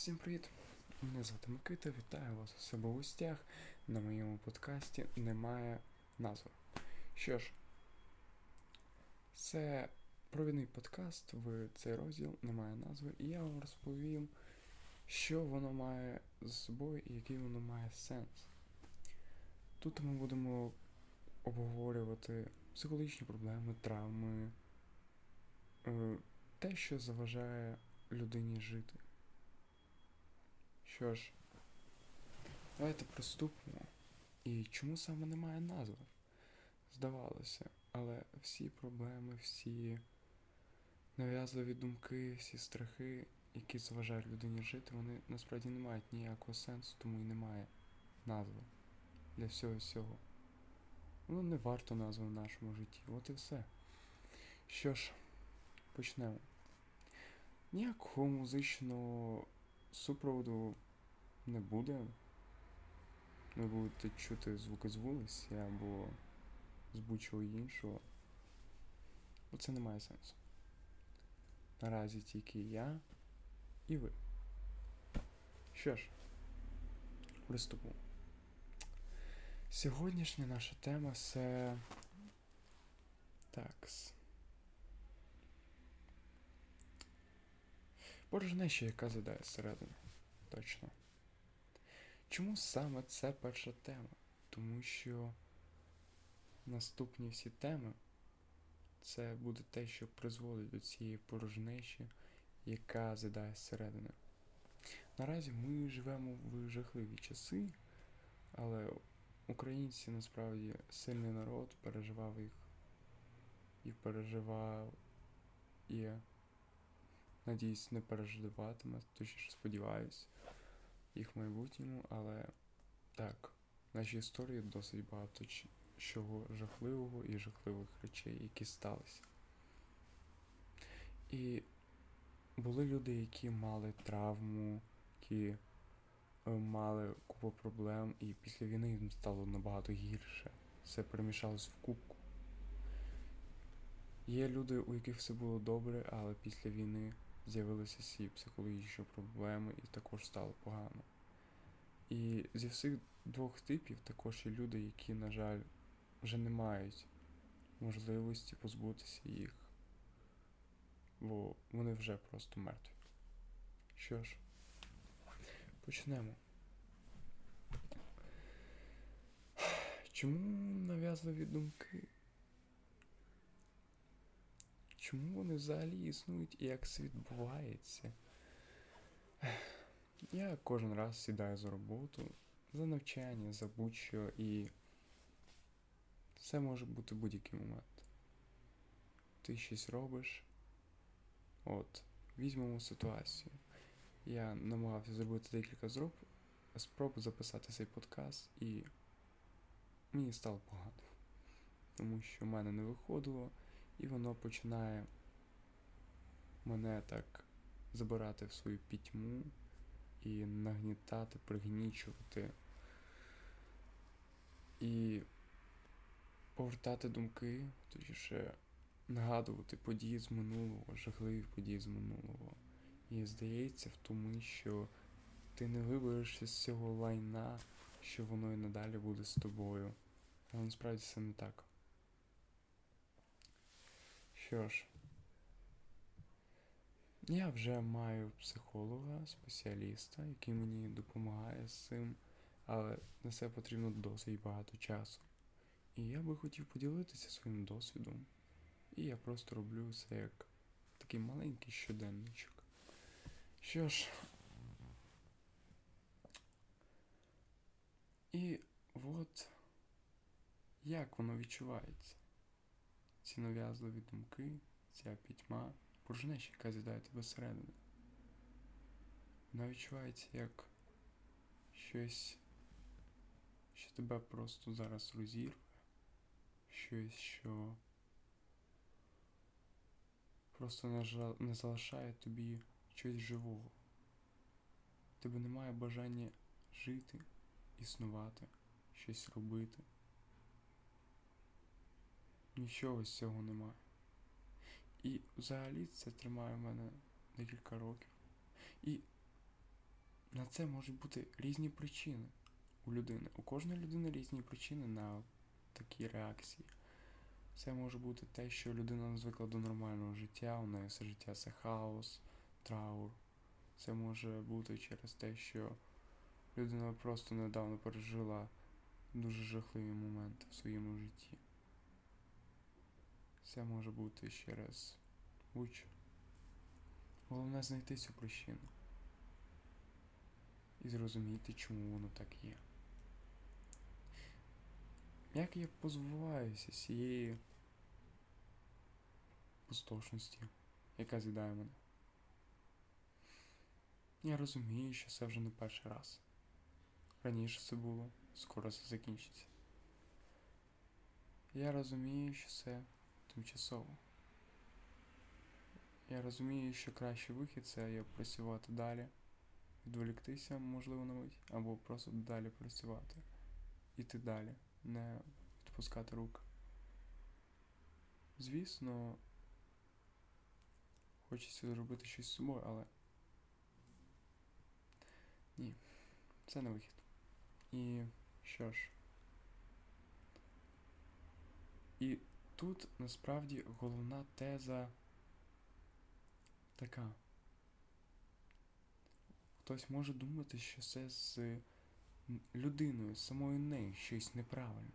Всім привіт! Мене звати Микита, вітаю вас у себе в гостях. На моєму подкасті немає назви. Що ж, це провідний подкаст в цей розділ немає назви, і я вам розповім, що воно має за собою і який воно має сенс. Тут ми будемо обговорювати психологічні проблеми, травми, е, те, що заважає людині жити. Що ж, давайте приступимо. І чому саме немає назви? Здавалося, але всі проблеми, всі нав'язливі думки, всі страхи, які заважають людині жити, вони насправді не мають ніякого сенсу, тому і немає назви для всього всього. Воно не варто назви в нашому житті. От і все. Що ж, почнемо. Ніякого музичного супроводу не буде. Ви будете чути звуки з вулиці або з будь-чого іншого. Бо це не має сенсу. Наразі тільки я і ви. Що ж, приступу. Сьогоднішня наша тема це. Такс. Порожнеча, яка задає зсередини. Точно. Чому саме це перша тема? Тому що наступні всі теми це буде те, що призводить до цієї порожнечі, яка з'їдає зсередини. Наразі ми живемо в жахливі часи, але українці насправді сильний народ переживав їх і переживав і, надіюсь, не переживатиме, точніше сподіваюсь їх майбутньому, але так, в нашій історії досить багато чого жахливого і жахливих речей, які сталися. І були люди, які мали травму, які е, мали купу проблем, і після війни їм стало набагато гірше. Все перемішалось в кубку. Є люди, у яких все було добре, але після війни з'явилися всі психологічні проблеми і також стало погано. І зі всіх двох типів також є люди, які, на жаль, вже не мають можливості позбутися їх, бо вони вже просто мертві. Що ж, почнемо. Чому нав'язливі думки? Чому вони взагалі існують і як це відбувається? Я кожен раз сідаю за роботу, за навчання, за будь-що і це може бути будь-який момент. Ти щось робиш. От, візьмемо ситуацію. Я намагався зробити декілька зроб, спроб записати цей подкаст, і мені стало погано. Тому що в мене не виходило, і воно починає мене так забирати в свою пітьму і нагнітати, пригнічувати. І повертати думки, точніше нагадувати події з минулого, жахливі події з минулого. І здається в тому, що ти не виберешся з цього лайна, що воно і надалі буде з тобою. Але насправді це не так. Що ж, я вже маю психолога, спеціаліста, який мені допомагає з цим, але на це потрібно досить багато часу. І я би хотів поділитися своїм досвідом. І я просто роблю це як такий маленький щоденничок. Що ж. І от як воно відчувається? Ці нав'язливі думки, ця пітьма порожнеча, яка з'їдає тебе зсередини. Вона відчувається як щось, що тебе просто зараз розірве, щось, що просто не залишає тобі щось живого. Тебе немає бажання жити, існувати, щось робити. Нічого з цього немає. І взагалі це тримає в мене декілька років. І на це можуть бути різні причини у людини. У кожної людини різні причини на такі реакції. Це може бути те, що людина не звикла до нормального життя, у неї все життя це хаос, траур. Це може бути через те, що людина просто недавно пережила дуже жахливі моменти в своєму житті. Це може бути через будь-що. Головне знайти цю причину і зрозуміти, чому воно так є. Як я позбуваюся цієї пустошності, яка з'їдає мене? Я розумію, що це вже не перший раз. Раніше це було, скоро це закінчиться. Я розумію, що це тимчасово. Я розумію, що кращий вихід це є працювати далі, відволіктися, можливо, на мить, або просто далі працювати. Іти далі, не відпускати рук. Звісно, хочеться зробити щось з собою, але ні, це не вихід. І що ж? І тут насправді головна теза така. Хтось може думати, що це з людиною, самою нею щось неправильно.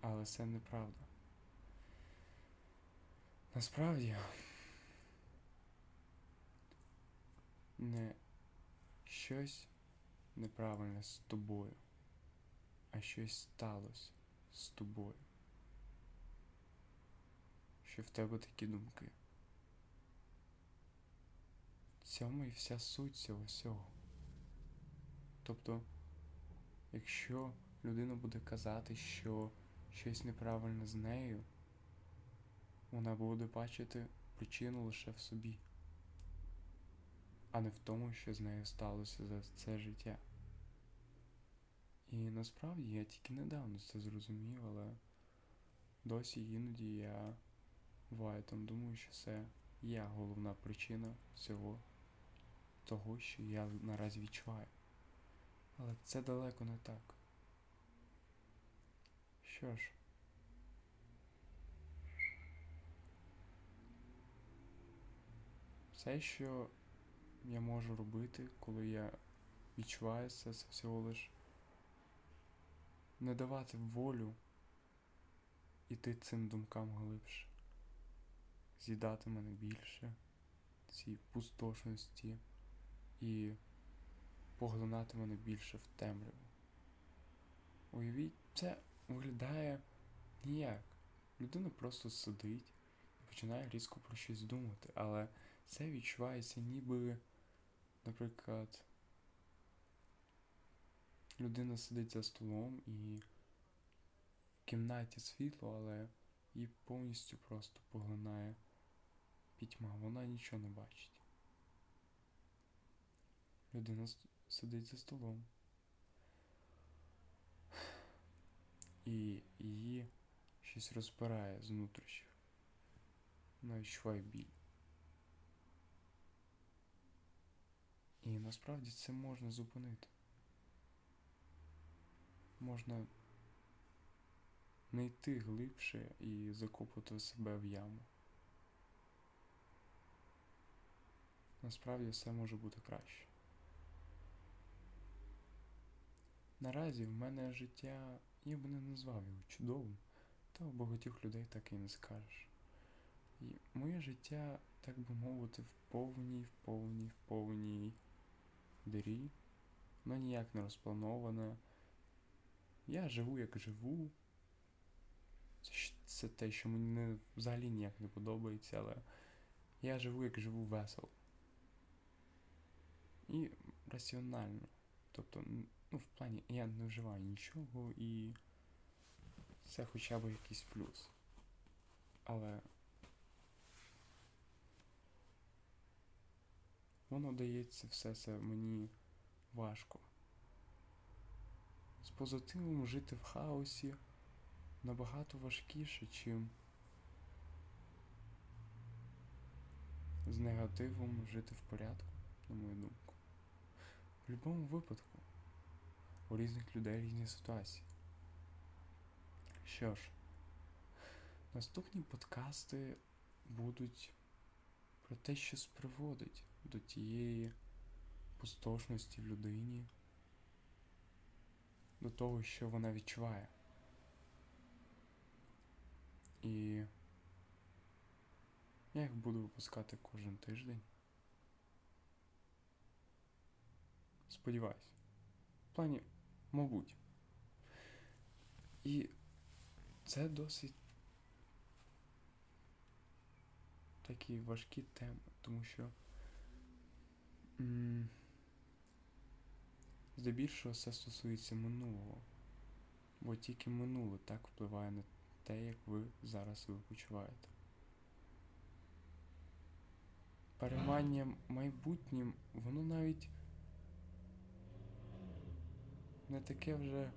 Але це неправда. Насправді не щось неправильне з тобою, а щось сталося з тобою. Що в тебе такі думки. Цьому і вся суть цього всього. Тобто, якщо людина буде казати, що щось неправильне з нею, вона буде бачити причину лише в собі, а не в тому, що з нею сталося за це життя. І насправді я тільки недавно це зрозумів, але досі іноді я буває там думаю, що це я головна причина всього того, що я наразі відчуваю. Але це далеко не так. Що ж? Все, що я можу робити, коли я відчуваю це, це всього лиш не давати волю іти цим думкам глибше, з'їдати мене більше, цій пустошності і поглинати мене більше в темряву. Уявіть, це виглядає ніяк. Людина просто сидить і починає різко про щось думати, але це відчувається ніби, наприклад, людина сидить за столом і в кімнаті світло, але її повністю просто поглинає пітьма, вона нічого не бачить. Людина сидить за столом. І її щось розпирає з внутрішніх. Вона відчуває біль. І насправді це можна зупинити. Можна не йти глибше і закопувати себе в яму. Насправді все може бути краще. Наразі в мене життя, я би не назвав його чудовим, та у багатьох людей так і не скажеш. І моє життя, так би мовити, в повній, в повній, в повній дирі. Воно ніяк не розплановане. Я живу, як живу. Це, це те, що мені взагалі ніяк не подобається, але я живу, як живу весело. І раціонально. Тобто, ну, в плані я не вживаю нічого і це хоча б якийсь плюс. Але воно дається все це мені важко. З позитивом жити в хаосі набагато важкіше, чим з негативом жити в порядку, на мою думку. Будь-якому випадку. У різних людей різні ситуації. Що ж, наступні подкасти будуть про те, що сприводить до тієї пустошності в людині, до того, що вона відчуває. І я їх буду випускати кожен тиждень. Сподіваюсь. В плані, мабуть. І це досить такі важкі теми, тому що м, здебільшого все стосується минулого. Бо тільки минуле так впливає на те, як ви зараз себе почуваєте. Переймання майбутнім, воно навіть не таке вже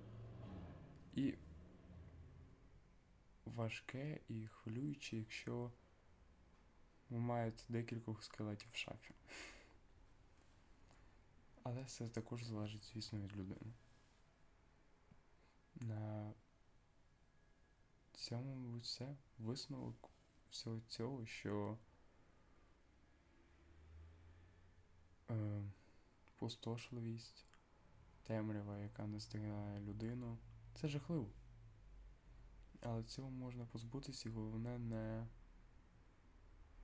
і важке, і хвилююче, якщо ви маєте декількох скелетів в шафі. Але це також залежить, звісно, від людини. На цьому, мабуть, все. Висновок всього цього, що е, пустошливість, темрява, яка настигає людину, це жахливо. Але цього можна позбутися і головне не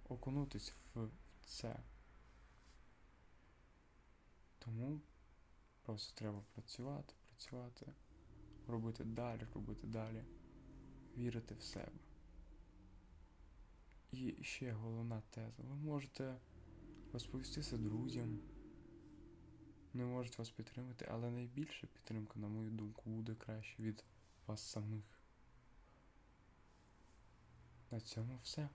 окунутись в це. Тому просто треба працювати, працювати, робити далі, робити далі, вірити в себе. І ще головна теза. Ви можете розповісти це друзям, не можуть вас підтримати, але найбільша підтримка, на мою думку, буде краще від вас самих. На цьому все.